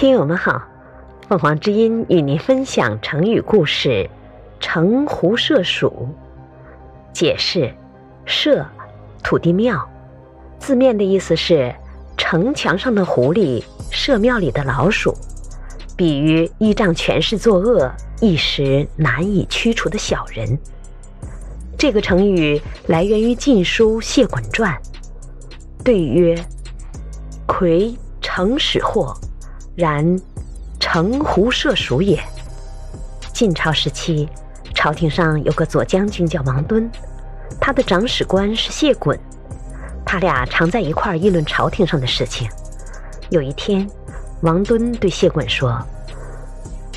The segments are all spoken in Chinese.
听友们好，凤凰之音与您分享成语故事“城狐社鼠”。解释：社，土地庙，字面的意思是城墙上的狐狸，社庙里的老鼠，比喻依仗权势作恶、一时难以驱除的小人。这个成语来源于《晋书·谢衮传》，对曰：“魁城始祸。”然，城狐社鼠也。晋朝时期，朝廷上有个左将军叫王敦，他的长史官是谢衮，他俩常在一块儿议论朝廷上的事情。有一天，王敦对谢衮说：“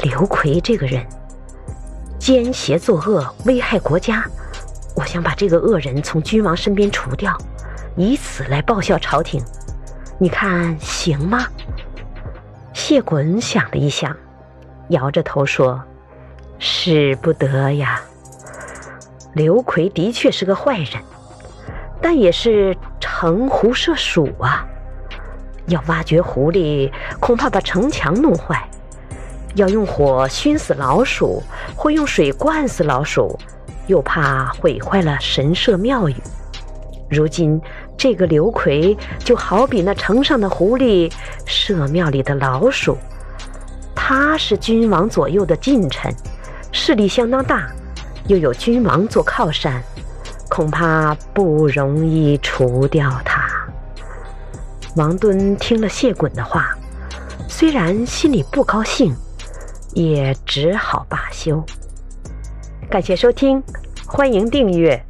刘奎这个人奸邪作恶，危害国家，我想把这个恶人从君王身边除掉，以此来报效朝廷，你看行吗？”谢衮想了一想，摇着头说：“使不得呀。刘奎的确是个坏人，但也是城狐社鼠啊。要挖掘狐狸，恐怕把城墙弄坏；要用火熏死老鼠，或用水灌死老鼠，又怕毁坏了神社庙宇。如今……”这个刘奎就好比那城上的狐狸，社庙里的老鼠。他是君王左右的近臣，势力相当大，又有君王做靠山，恐怕不容易除掉他。王敦听了谢衮的话，虽然心里不高兴，也只好罢休。感谢收听，欢迎订阅。